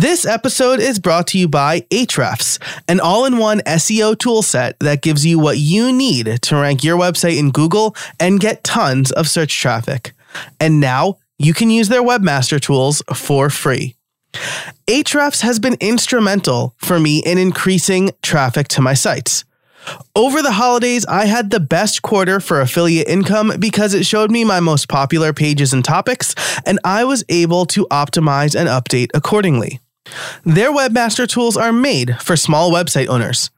This episode is brought to you by Ahrefs, an all in one SEO toolset that gives you what you need to rank your website in Google and get tons of search traffic. And now you can use their webmaster tools for free. Ahrefs has been instrumental for me in increasing traffic to my sites. Over the holidays, I had the best quarter for affiliate income because it showed me my most popular pages and topics, and I was able to optimize and update accordingly. Their webmaster tools are made for small website owners.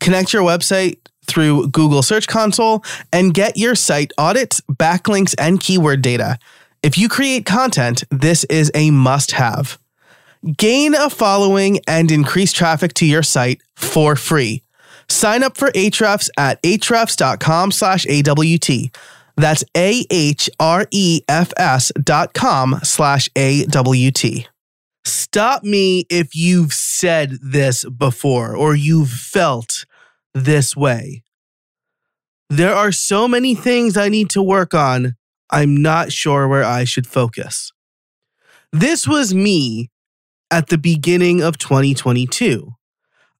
Connect your website through Google Search Console and get your site audits, backlinks, and keyword data. If you create content, this is a must have. Gain a following and increase traffic to your site for free. Sign up for Ahrefs at ahrefs.com slash AWT. That's A-H-R-E-F-S dot com slash A-W-T. Stop me if you've said this before or you've felt this way. There are so many things I need to work on. I'm not sure where I should focus. This was me at the beginning of 2022.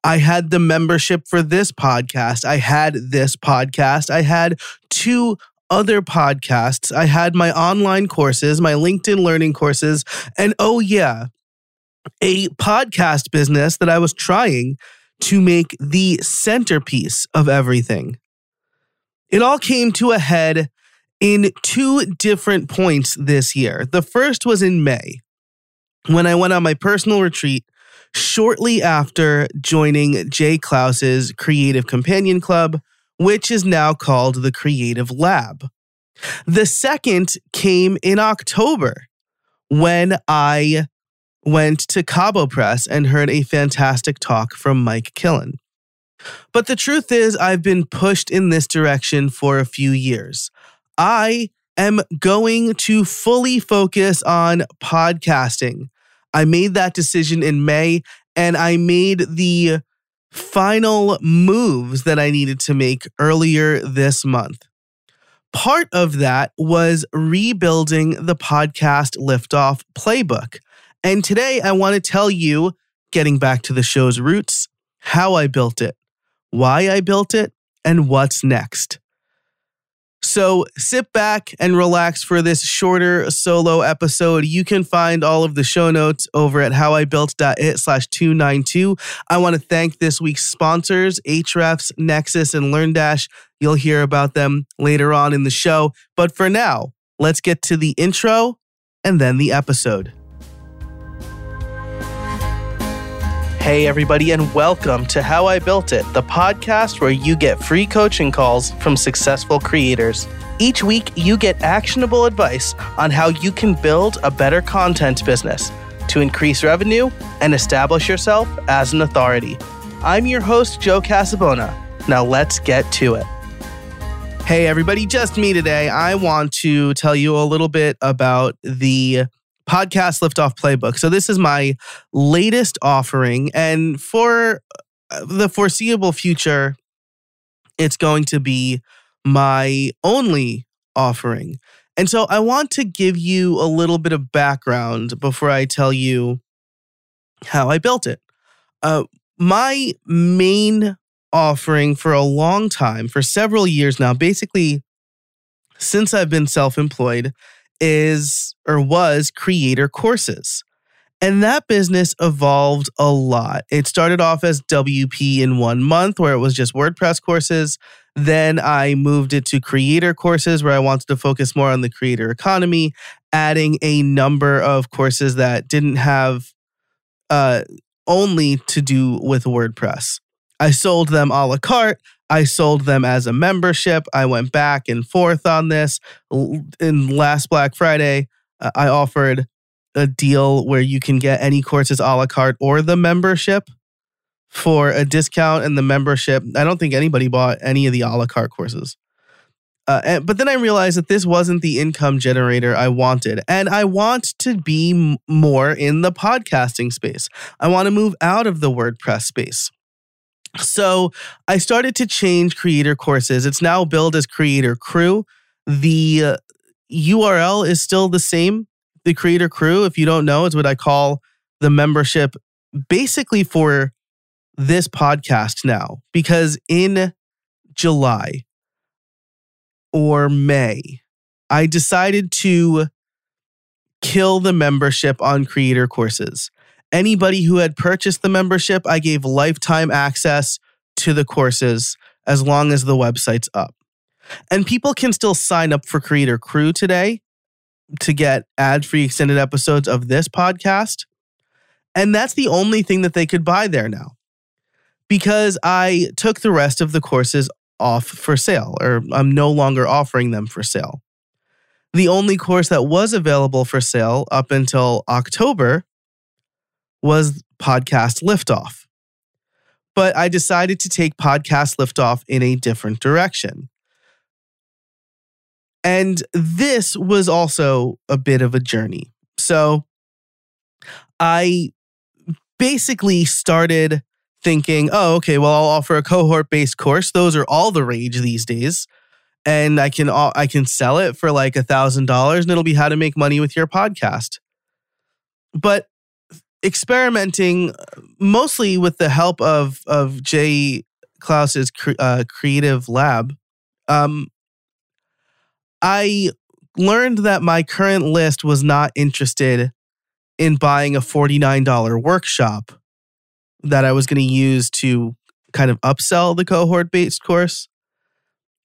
I had the membership for this podcast. I had this podcast. I had two other podcasts. I had my online courses, my LinkedIn learning courses. And oh, yeah, a podcast business that I was trying to make the centerpiece of everything. It all came to a head in two different points this year. The first was in May when I went on my personal retreat shortly after joining Jay Clouse's Creative Companion Club, which is now called the Creative Lab. The second came in October when I went to CaboPress and heard a fantastic talk from Mike Killen. But the truth is, I've been pushed in this direction for a few years. I am going to fully focus on podcasting. I made that decision in May and I made the final moves that I needed to make earlier this month. Part of that was rebuilding the podcast liftoff playbook. And today I want to tell you, getting back to the show's roots, how I built it, why I built it, and what's next. So sit back and relax for this shorter solo episode. You can find all of the show notes over at howibuilt.it slash 292. I want to thank this week's sponsors, Ahrefs, Nexcess, and LearnDash. You'll hear about them later on in the show. But for now, let's get to the intro and then the episode. Hey, everybody, and welcome to How I Built It, the podcast where you get free coaching calls from successful creators. Each week, you get actionable advice on how you can build a better content business to increase revenue and establish yourself as an authority. I'm your host, Joe Casabona. Now, let's get to it. Hey, everybody, just me today. I want to tell you a little bit about the podcast liftoff playbook. So this is my latest offering and for uh, the foreseeable future it's going to be my only offering. And so I want to give you a little bit of background before I tell you how I built it. Uh, my main offering for a long time, for several years now, basically since I've been self employed, is or was creator courses. And that business evolved a lot. It started off as WP in one month, where it was just WordPress courses. Then I moved it to creator courses, where I wanted to focus more on the creator economy, adding a number of courses that didn't have uh, only to do with WordPress. I sold them a la carte. I sold them as a membership. I went back and forth on this. In last Black Friday, uh, I offered a deal where you can get any courses a la carte or the membership for a discount. And the membership, I don't think anybody bought any of the a la carte courses. Uh, and, but then I realized that this wasn't the income generator I wanted. And I want to be m- more in the podcasting space. I want to move out of the WordPress space. So I started to change creator courses. It's now billed as Creator Crew. The uh, URL is still the same. The Creator Crew, if you don't know, is what I call the membership basically for this podcast now because in July or May, I decided to kill the membership on creator courses. Anybody who had purchased the membership, I gave lifetime access to the courses as long as the website's up. And people can still sign up for Creator Crew today to get ad free extended episodes of this podcast. And that's the only thing that they could buy there now because I took the rest of the courses off for sale, or I'm no longer offering them for sale. The only course that was available for sale up until October was Podcast Liftoff. But I decided to take Podcast Liftoff in a different direction. And this was also a bit of a journey. So I basically started thinking, oh, okay, well, I'll offer a cohort based course. Those are all the rage these days. And I can uh, I can sell it for like a thousand dollars and it'll be how to make money with your podcast. But experimenting mostly with the help of of Jay Clouse's uh, creative lab, um, I learned that my current list was not interested in buying a $49 workshop that I was going to use to kind of upsell the cohort based course.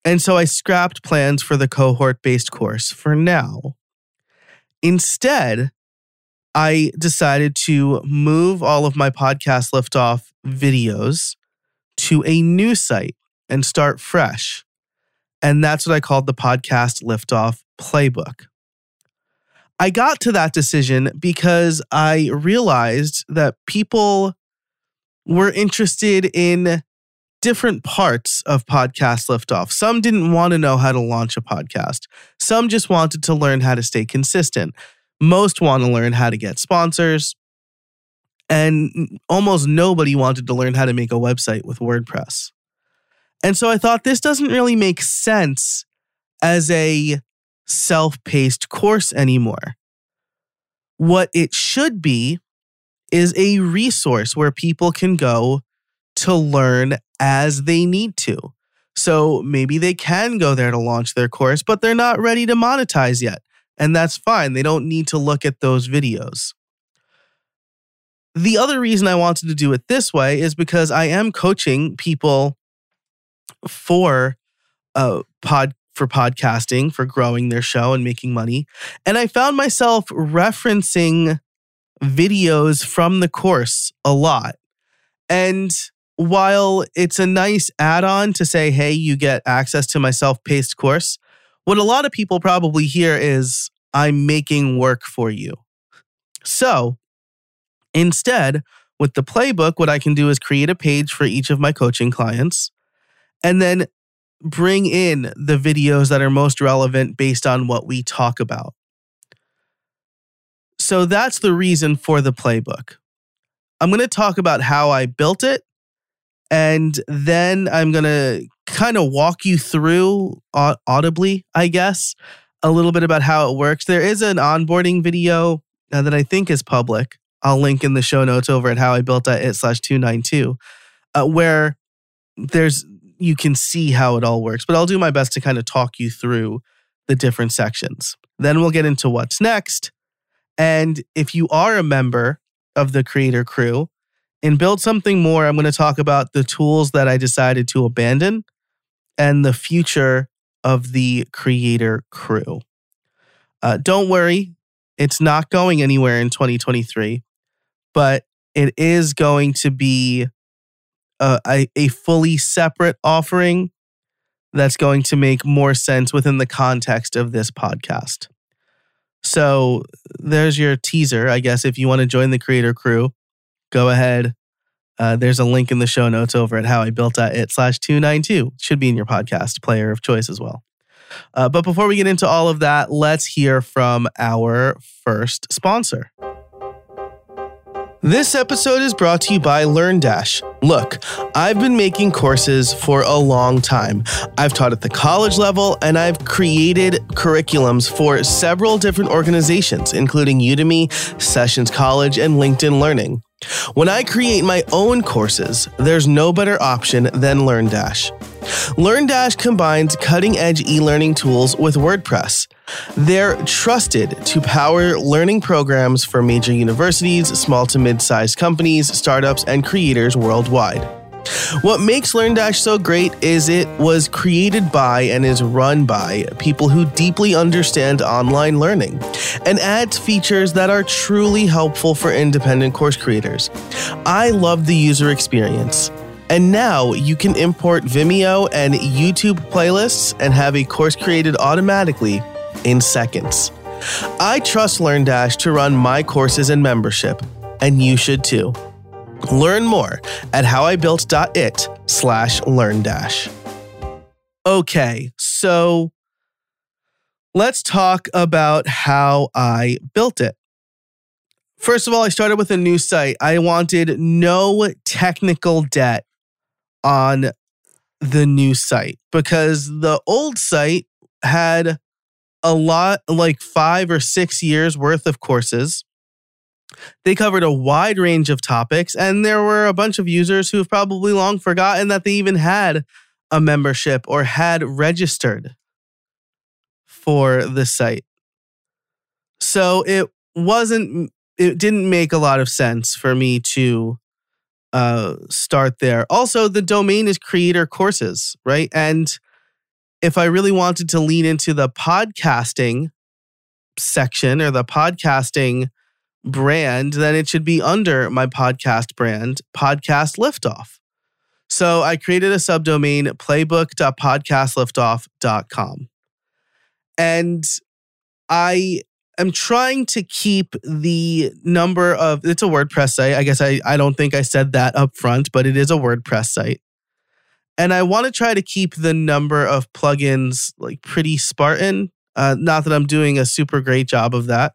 And so I scrapped plans for the cohort based course for now. Instead, I decided to move all of my podcast liftoff videos to a new site and start fresh. And that's what I called the podcast liftoff playbook. I got to that decision because I realized that people were interested in different parts of podcast liftoff. Some didn't want to know how to launch a podcast. Some just wanted to learn how to stay consistent. Most want to learn how to get sponsors. And almost nobody wanted to learn how to make a website with WordPress. And so I thought this doesn't really make sense as a self paced course anymore. What it should be is a resource where people can go to learn as they need to. So maybe they can go there to launch their course, but they're not ready to monetize yet. And that's fine. They don't need to look at those videos. The other reason I wanted to do it this way is because I am coaching people for uh, pod for podcasting, for growing their show and making money. And I found myself referencing videos from the course a lot. And while it's a nice add on to say, hey, you get access to my self paced course, what a lot of people probably hear is, I'm making work for you. So instead, with the playbook, what I can do is create a page for each of my coaching clients and then bring in the videos that are most relevant based on what we talk about. So that's the reason for the playbook. I'm going to talk about how I built it, and then I'm going to kind of walk you through audibly, I guess, a little bit about how it works. There is an onboarding video uh, that I think is public. I'll link in the show notes over at how I built it slash 292, uh, where there's you can see how it all works. But I'll do my best to kind of talk you through the different sections. Then we'll get into what's next. And if you are a member of the creator crew and build something more, I'm going to talk about the tools that I decided to abandon and the future of the creator crew. Uh, don't worry, it's not going anywhere in 2023, but it is going to be a, a, a fully separate offering that's going to make more sense within the context of this podcast. So there's your teaser. I guess if you want to join the creator crew, go ahead. Uh, there's a link in the show notes over at how I built it slash 292. Should be in your podcast player of choice as well. Uh, but before we get into all of that, let's hear from our first sponsor. This episode is brought to you by LearnDash. Look, I've been making courses for a long time. I've taught at the college level and I've created curriculums for several different organizations, including Udemy, Sessions College, and LinkedIn Learning. When I create my own courses, there's no better option than LearnDash. LearnDash combines cutting edge e learning tools with WordPress. They're trusted to power learning programs for major universities, small to mid sized companies, startups, and creators worldwide. What makes LearnDash so great is it was created by and is run by people who deeply understand online learning and adds features that are truly helpful for independent course creators. I love the user experience. And now you can import Vimeo and YouTube playlists and have a course created automatically in seconds. I trust LearnDash to run my courses and membership, and you should too. Learn more at howibuilt.it slash LearnDash. Okay, so let's talk about how I built it. First of all, I started with a new site. I wanted no technical debt on the new site because the old site had a lot, like five or six years worth of courses. They covered a wide range of topics, and there were a bunch of users who have probably long forgotten that they even had a membership or had registered for the site. So it wasn't, it didn't make a lot of sense for me to uh, start there. Also, the domain is creator courses, right? And if I really wanted to lean into the podcasting section or the podcasting brand, then it should be under my podcast brand, Podcast Liftoff. So I created a subdomain, playbook.podcastliftoff.com. And I am trying to keep the number of it's a WordPress site. I guess I, I don't think I said that up front, but it is a WordPress site. And I want to try to keep the number of plugins like pretty Spartan. Uh, not that I'm doing a super great job of that.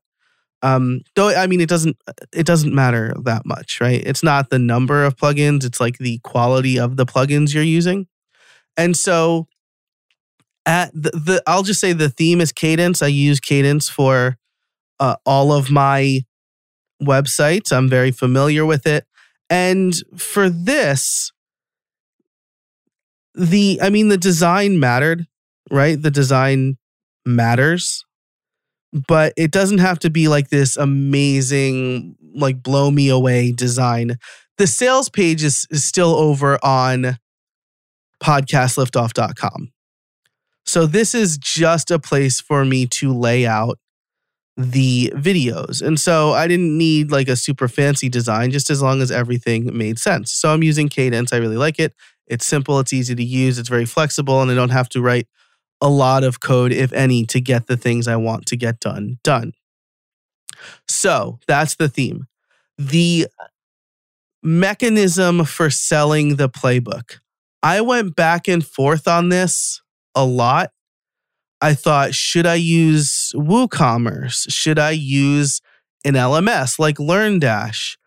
Um, though I mean it doesn't it doesn't matter that much, right? It's not the number of plugins, it's like the quality of the plugins you're using. And so at the, the I'll just say the theme is Kadence. I use Kadence for uh, all of my websites. I'm very familiar with it. And for this, the, I mean, the design mattered, right? The design matters, but it doesn't have to be like this amazing, like blow me away design. The sales page is, is still over on podcastliftoff.com. So this is just a place for me to lay out the videos. And so I didn't need like a super fancy design, just as long as everything made sense. So I'm using Kadence. I really like it. It's simple, it's easy to use, it's very flexible, and I don't have to write a lot of code, if any, to get the things I want to get done done. So that's the theme. The mechanism for selling the playbook. I went back and forth on this a lot I thought, should I use WooCommerce? Should I use an LMS like LearnDash?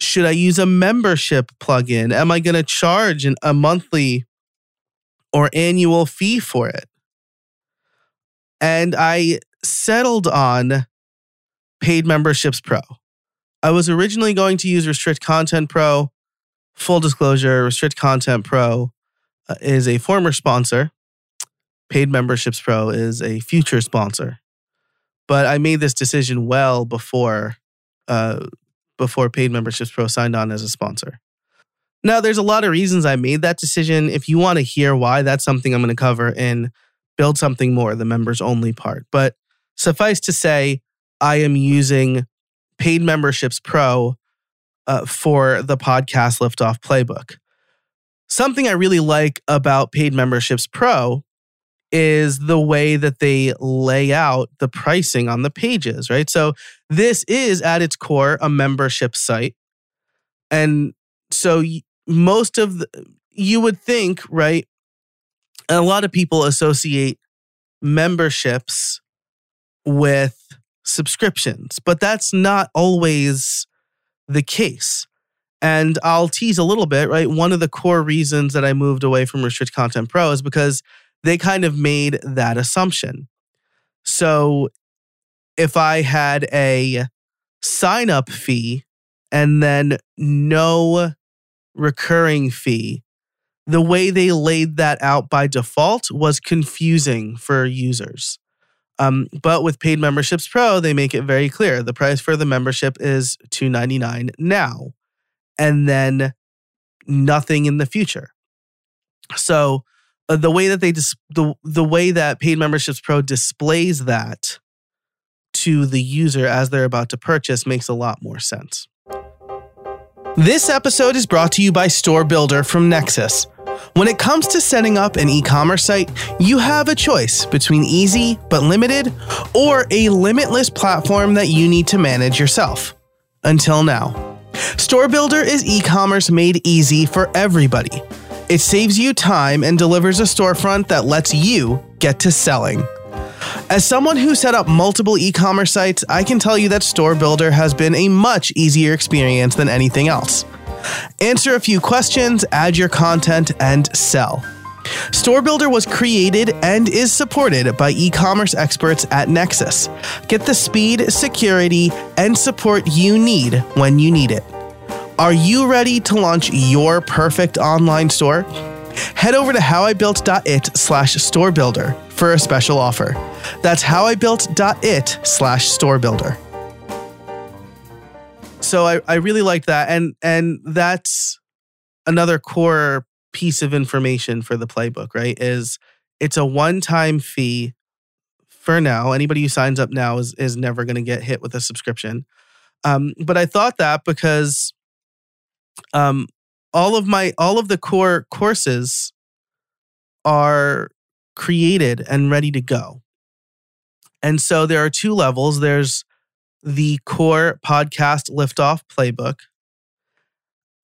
Should I use a membership plugin? Am I going to charge an, a monthly or annual fee for it? And I settled on Paid Memberships Pro. I was originally going to use Restrict Content Pro. Full disclosure Restrict Content Pro uh, is a former sponsor Paid Memberships Pro is a future sponsor. But I made this decision well before uh, before Paid Memberships Pro signed on as a sponsor. Now, there's a lot of reasons I made that decision. If you want to hear why, that's something I'm going to cover in Build Something More, the members only part. But suffice to say, I am using Paid Memberships Pro uh, for the podcast Liftoff playbook. Something I really like about Paid Memberships Pro is the way that they lay out the pricing on the pages, right? So this is at its core a membership site. And so most of the, you would think, right? A lot of people associate memberships with subscriptions, but that's not always the case. And I'll tease a little bit, right? One of the core reasons that I moved away from Restrict Content Pro is because they kind of made that assumption. So if I had a sign up fee and then no recurring fee, the way they laid that out by default was confusing for users. Um, but with paid memberships pro, they make it very clear. The price for the membership is $2.99 now, and then nothing in the future. So uh, the way that they dis- the the way that paid memberships pro displays that to the user as they're about to purchase makes a lot more sense. This episode is brought to you by Store Builder from Nexcess. When it comes to setting up an e commerce site, you have a choice between easy but limited or a limitless platform that you need to manage yourself. Until now. Store Builder is e commerce made easy for everybody. It saves you time and delivers a storefront that lets you get to selling. As someone who set up multiple e commerce sites, I can tell you that Store Builder has been a much easier experience than anything else. Answer a few questions, add your content, and sell. Store Builder was created and is supported by e commerce experts at Nexcess. Get the speed, security, and support you need when you need it. Are you ready to launch your perfect online store? Head over to howibuilt.it slash store builder for a special offer. That's howibuilt.it slash store builder. So I, I really like that. And and that's another core piece of information for the playbook, right? Is it's a one-time fee for now. Anybody who signs up now is is never going to get hit with a subscription. Um, but I thought that because um, all of my all of the core courses are created and ready to go. And so there are two levels. There's the core podcast liftoff playbook,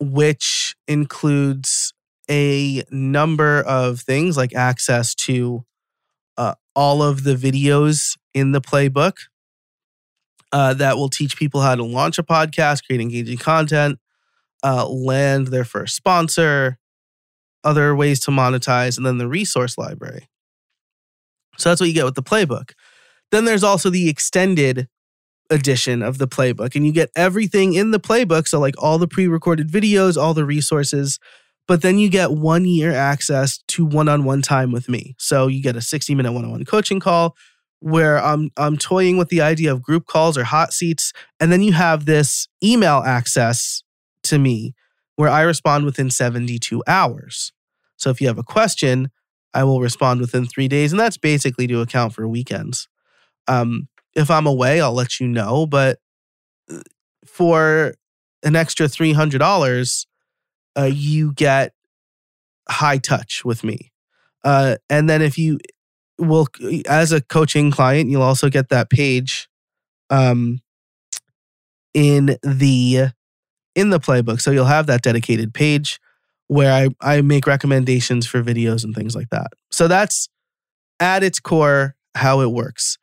which includes a number of things like access to uh, all of the videos in the playbook uh, that will teach people how to launch a podcast, create engaging content, uh, land their first sponsor, other ways to monetize, and then the resource library. So that's what you get with the playbook. Then there's also the extended edition of the playbook, and you get everything in the playbook. So, like all the pre recorded videos, all the resources, but then you get one year access to one on one time with me. So, you get a 60 minute one on one coaching call where I'm, I'm toying with the idea of group calls or hot seats. And then you have this email access to me where I respond within 72 hours. So, if you have a question, I will respond within three days. And that's basically to account for weekends. Um, if I'm away, I'll let you know. But uh, for an extra $300, uh, you get high touch with me. Uh, and then if you will, as a coaching client, you'll also get that page um, in the in the playbook. So you'll have that dedicated page where I, I make recommendations for videos and things like that. So that's at its core how it works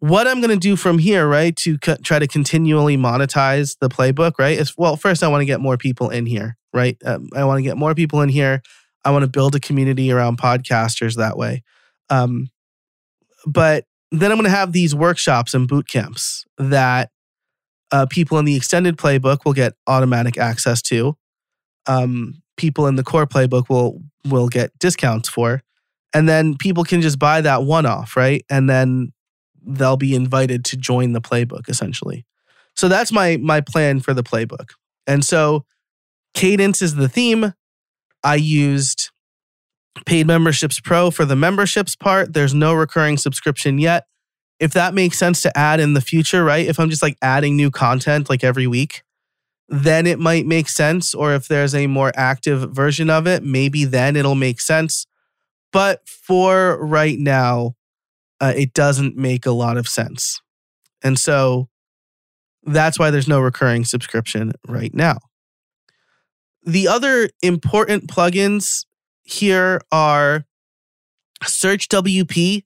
what I'm going to do from here, right, to co- try to continually monetize the playbook, right, is well, first, I want to get more people in here, right? Um, I want to get more people in here. I want to build a community around podcasters that way. Um, but then I'm going to have these workshops and boot camps that uh, people in the extended playbook will get automatic access to. Um, people in the core playbook will will get discounts for, and then people can just buy that one off, right? And then they'll be invited to join the playbook essentially. So that's my my plan for the playbook. And so Kadence is the theme. I used paid memberships pro for the memberships part. There's no recurring subscription yet. If that makes sense to add in the future, right? If I'm just like adding new content like every week, then it might make sense. Or if there's a more active version of it, maybe then it'll make sense. But for right now, uh, it doesn't make a lot of sense. And so that's why there's no recurring subscription right now. The other important plugins here are SearchWP,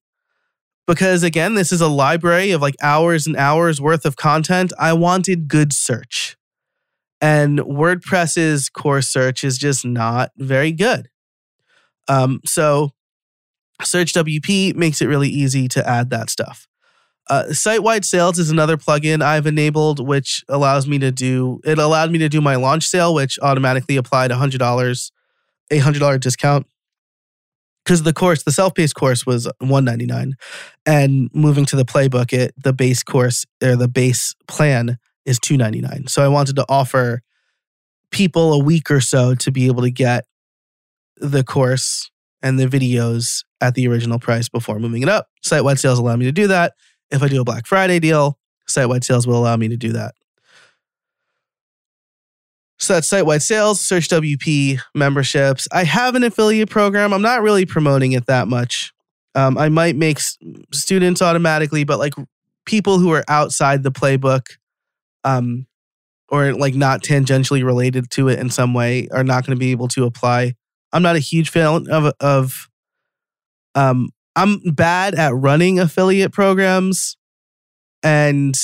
because again, this is a library of like hours and hours worth of content. I wanted good search. And WordPress's core search is just not very good. Um, so SearchWP makes it really easy to add that stuff. Uh, Site-wide sales is another plugin I've enabled, which allows me to do. It allowed me to do my launch sale, which automatically applied hundred dollars, a hundred dollar discount. Because the course, the self-paced course was one ninety nine, and moving to the playbook, it the base course or the base plan is two ninety nine. So I wanted to offer people a week or so to be able to get the course and the videos at the original price before moving it up. Site wide sales allow me to do that. If I do a Black Friday deal, site wide sales will allow me to do that. So that's site wide sales, SearchWP memberships. I have an affiliate program. I'm not really promoting it that much. Um, I might make students automatically, but like people who are outside the playbook um, or like not tangentially related to it in some way are not going to be able to apply. I'm not a huge fan of of um, I'm bad at running affiliate programs, and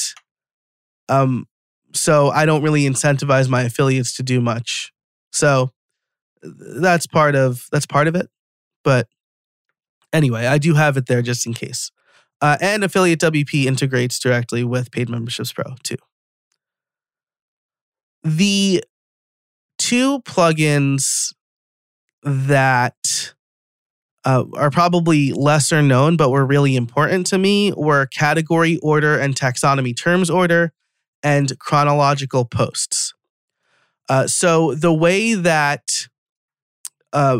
um, so I don't really incentivize my affiliates to do much. So that's part of that's part of it. But anyway, I do have it there just in case. Uh, and AffiliateWP integrates directly with Paid Memberships Pro too. The two plugins that uh, are probably lesser known, but were really important to me were category order and taxonomy terms order and chronological posts. Uh, so the way that uh,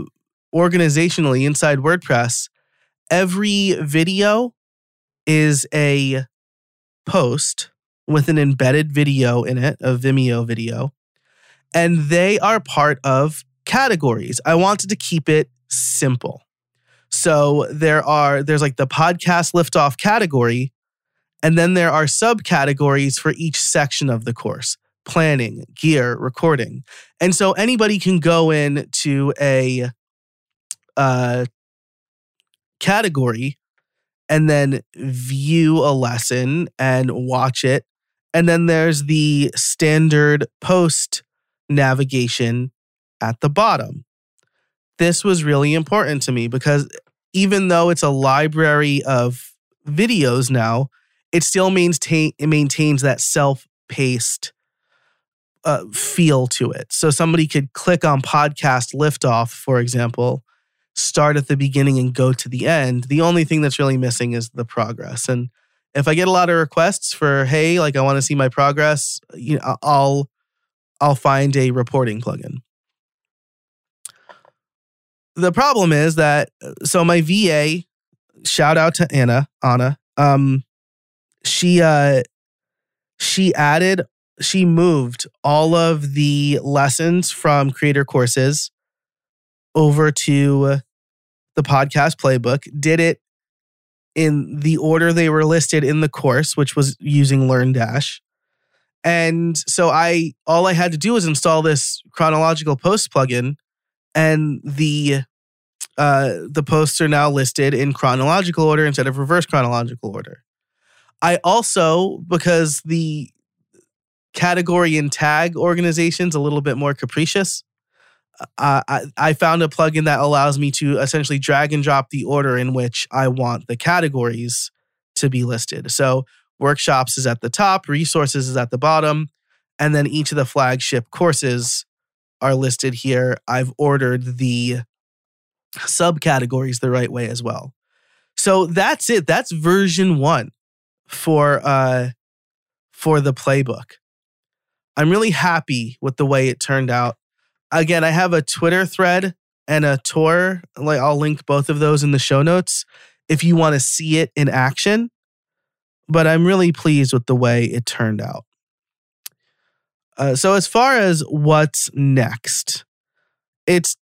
organizationally inside WordPress, every video is a post with an embedded video in it, a Vimeo video, and they are part of categories. I wanted to keep it simple. So there are there's like the podcast liftoff category, and then there are subcategories for each section of the course planning, gear, recording. And so anybody can go in to a uh, category and then view a lesson and watch it. And then there's the standard post navigation at the bottom. This was really important to me because even though it's a library of videos now, it still maintain it maintains that self-paced uh, feel to it. So somebody could click on podcast liftoff, for example, start at the beginning and go to the end. The only thing that's really missing is the progress. And if I get a lot of requests for, hey, like I want to see my progress, you know, I'll I'll find a reporting plugin the problem is that so my VA, shout out to Anna, Anna, um, she uh she added she moved all of the lessons from creator courses over to the podcast playbook, did it in the order they were listed in the course, which was using LearnDash. And so I all I had to do was install this chronological post plugin and the uh, the posts are now listed in chronological order instead of reverse chronological order. I also, because the category and tag organization's a little bit more capricious, uh, I, I found a plugin that allows me to essentially drag and drop the order in which I want the categories to be listed. So workshops is at the top, resources is at the bottom, and then each of the flagship courses are listed here. I've ordered the subcategories the right way as well. So that's it. That's version one for uh for the playbook. I'm really happy with the way it turned out. Again, I have a Twitter thread and a tour. Like I'll link both of those in the show notes if you want to see it in action. But I'm really pleased with the way it turned out. Uh, so as far as what's next, it's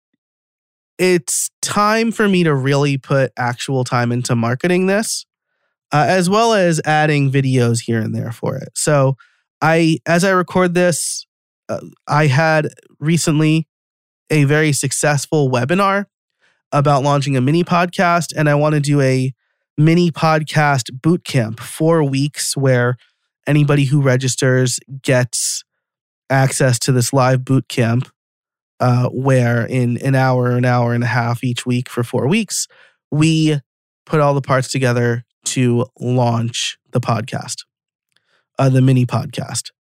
it's time for me to really put actual time into marketing this, uh, as well as adding videos here and there for it. So I, as I record this, uh, I had recently a very successful webinar about launching a mini podcast, and I want to do a mini podcast boot camp, four weeks where anybody who registers gets access to this live boot camp uh, where in an hour, an hour and a half each week for four weeks, we put all the parts together to launch the podcast, uh, the mini podcast.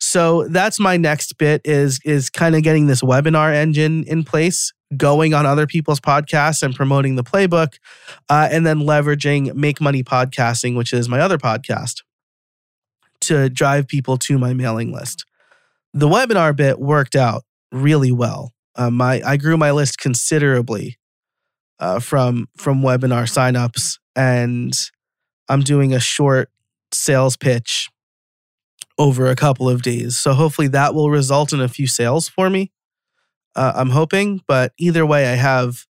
So that's my next bit is is kind of getting this webinar engine in place, going on other people's podcasts and promoting the playbook, uh, and then leveraging Make Money Podcasting, which is my other podcast, to drive people to my mailing list. The webinar bit worked out really well. Uh, my I grew my list considerably uh, from from webinar signups, and I'm doing a short sales pitch over a couple of days. So hopefully that will result in a few sales for me. Uh, I'm hoping, but either way, I have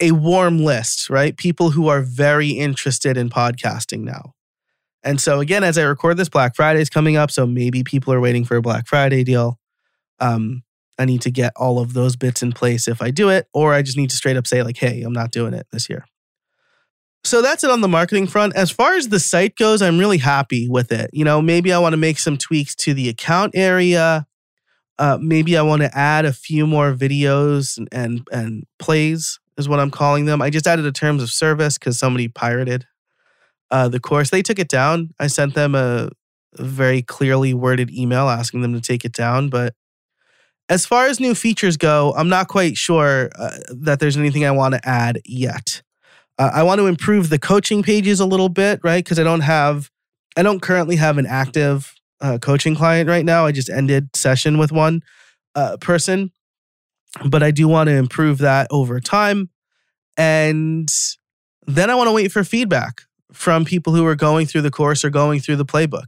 a warm list, right? People who are very interested in podcasting now. And so again, as I record this, Black Friday is coming up, so maybe people are waiting for a Black Friday deal. Um, I need to get all of those bits in place if I do it, or I just need to straight up say like, "Hey, I'm not doing it this year." So that's it on the marketing front. As far as the site goes, I'm really happy with it. You know, maybe I want to make some tweaks to the account area. Uh, maybe I want to add a few more videos and, and and plays is what I'm calling them. I just added a terms of service because somebody pirated uh, the course. They took it down. I sent them a, very clearly worded email asking them to take it down. But as far as new features go, I'm not quite sure uh, that there's anything I want to add yet. Uh, I want to improve the coaching pages a little bit, right? Because I don't have, I don't currently have an active uh, coaching client right now. I just ended session with one uh, person, but I do want to improve that over time. And then I want to wait for feedback from people who are going through the course or going through the playbook.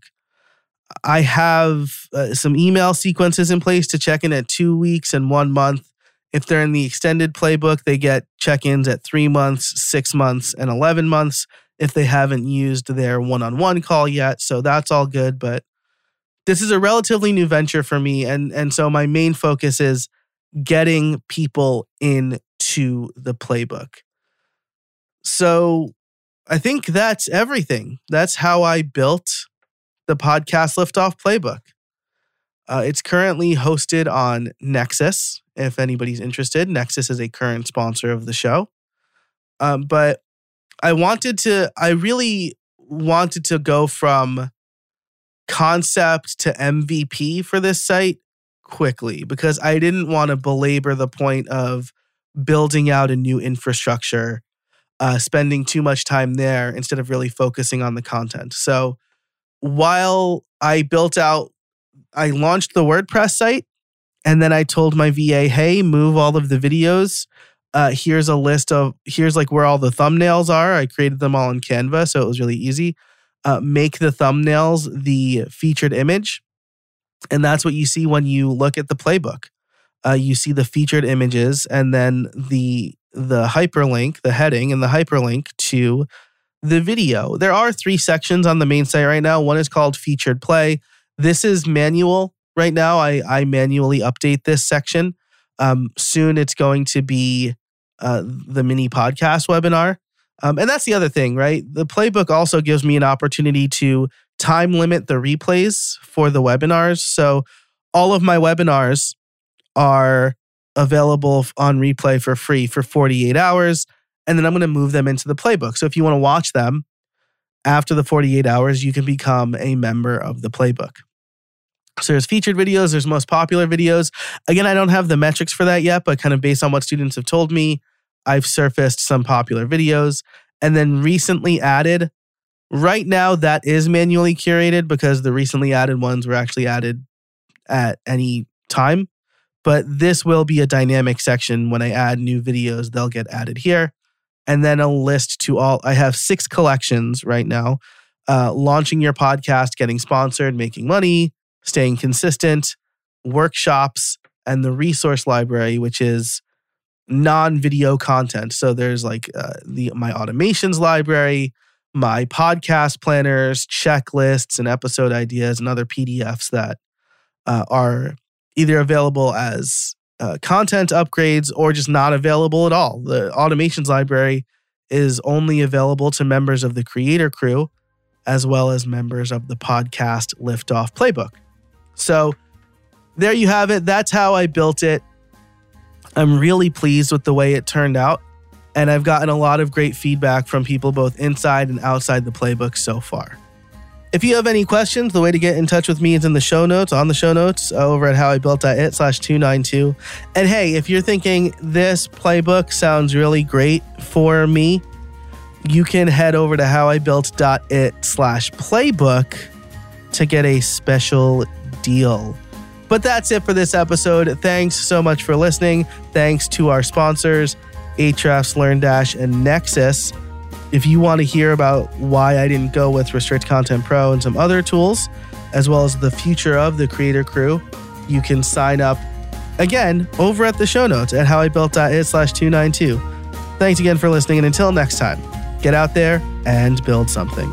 I have uh, some email sequences in place to check in at two weeks and one month if they're in the extended playbook, they get check ins at three months, six months, and 11 months if they haven't used their one on one call yet. So that's all good. But this is a relatively new venture for me. And, and so my main focus is getting people into the playbook. So I think that's everything. That's how I built the podcast liftoff playbook. Uh, it's currently hosted on Nexcess, if anybody's interested. Nexcess is a current sponsor of the show. Um, but I wanted to, I really wanted to go from concept to MVP for this site quickly because I didn't want to belabor the point of building out a new infrastructure, uh, spending too much time there instead of really focusing on the content. So while I built out, I launched the WordPress site and then I told my VA, hey, move all of the videos. Uh, here's a list of, here's like where all the thumbnails are. I created them all in Canva, so it was really easy. Uh, make the thumbnails the featured image. And that's what you see when you look at the playbook. Uh, you see the featured images and then the the hyperlink, the heading, and the hyperlink to the video. There are three sections on the main site right now. One is called featured play. This is manual right now. I, I manually update this section. Um, soon it's going to be uh, the mini podcast webinar. Um, and that's the other thing, right? The playbook also gives me an opportunity to time limit the replays for the webinars. So all of my webinars are available on replay for free for 48 hours. And then I'm going to move them into the playbook. So if you want to watch them after the 48 hours, you can become a member of the playbook. So there's featured videos, there's most popular videos. Again, I don't have the metrics for that yet, but kind of based on what students have told me, I've surfaced some popular videos and then recently added. Right now, that is manually curated because the recently added ones were actually added at any time. But this will be a dynamic section. When I add new videos, they'll get added here. And then a list to all. I have six collections right now uh, launching your podcast, getting sponsored, making money, staying consistent, workshops, and the resource library, which is non-video content. So there's like uh, the my automations library, my podcast planners, checklists, and episode ideas, and other PDFs that uh, are either available as uh, content upgrades or just not available at all. The automations library is only available to members of the creator crew, as well as members of the podcast Liftoff Playbook. So there you have it. That's how I built it. I'm really pleased with the way it turned out. And I've gotten a lot of great feedback from people both inside and outside the playbook so far. If you have any questions, the way to get in touch with me is in the show notes, on the show notes uh, over at howibuilt.it slash 292. And hey, if you're thinking this playbook sounds really great for me, you can head over to howibuilt.it slash playbook to get a special deal. But that's it for this episode. Thanks so much for listening. Thanks to our sponsors, Ahrefs, LearnDash, and Nexcess. If you want to hear about why I didn't go with Restrict Content Pro and some other tools, as well as the future of the Creator Crew, you can sign up again over at the show notes at howibuilt.it slash 292. Thanks again for listening, and until next time, get out there and build something.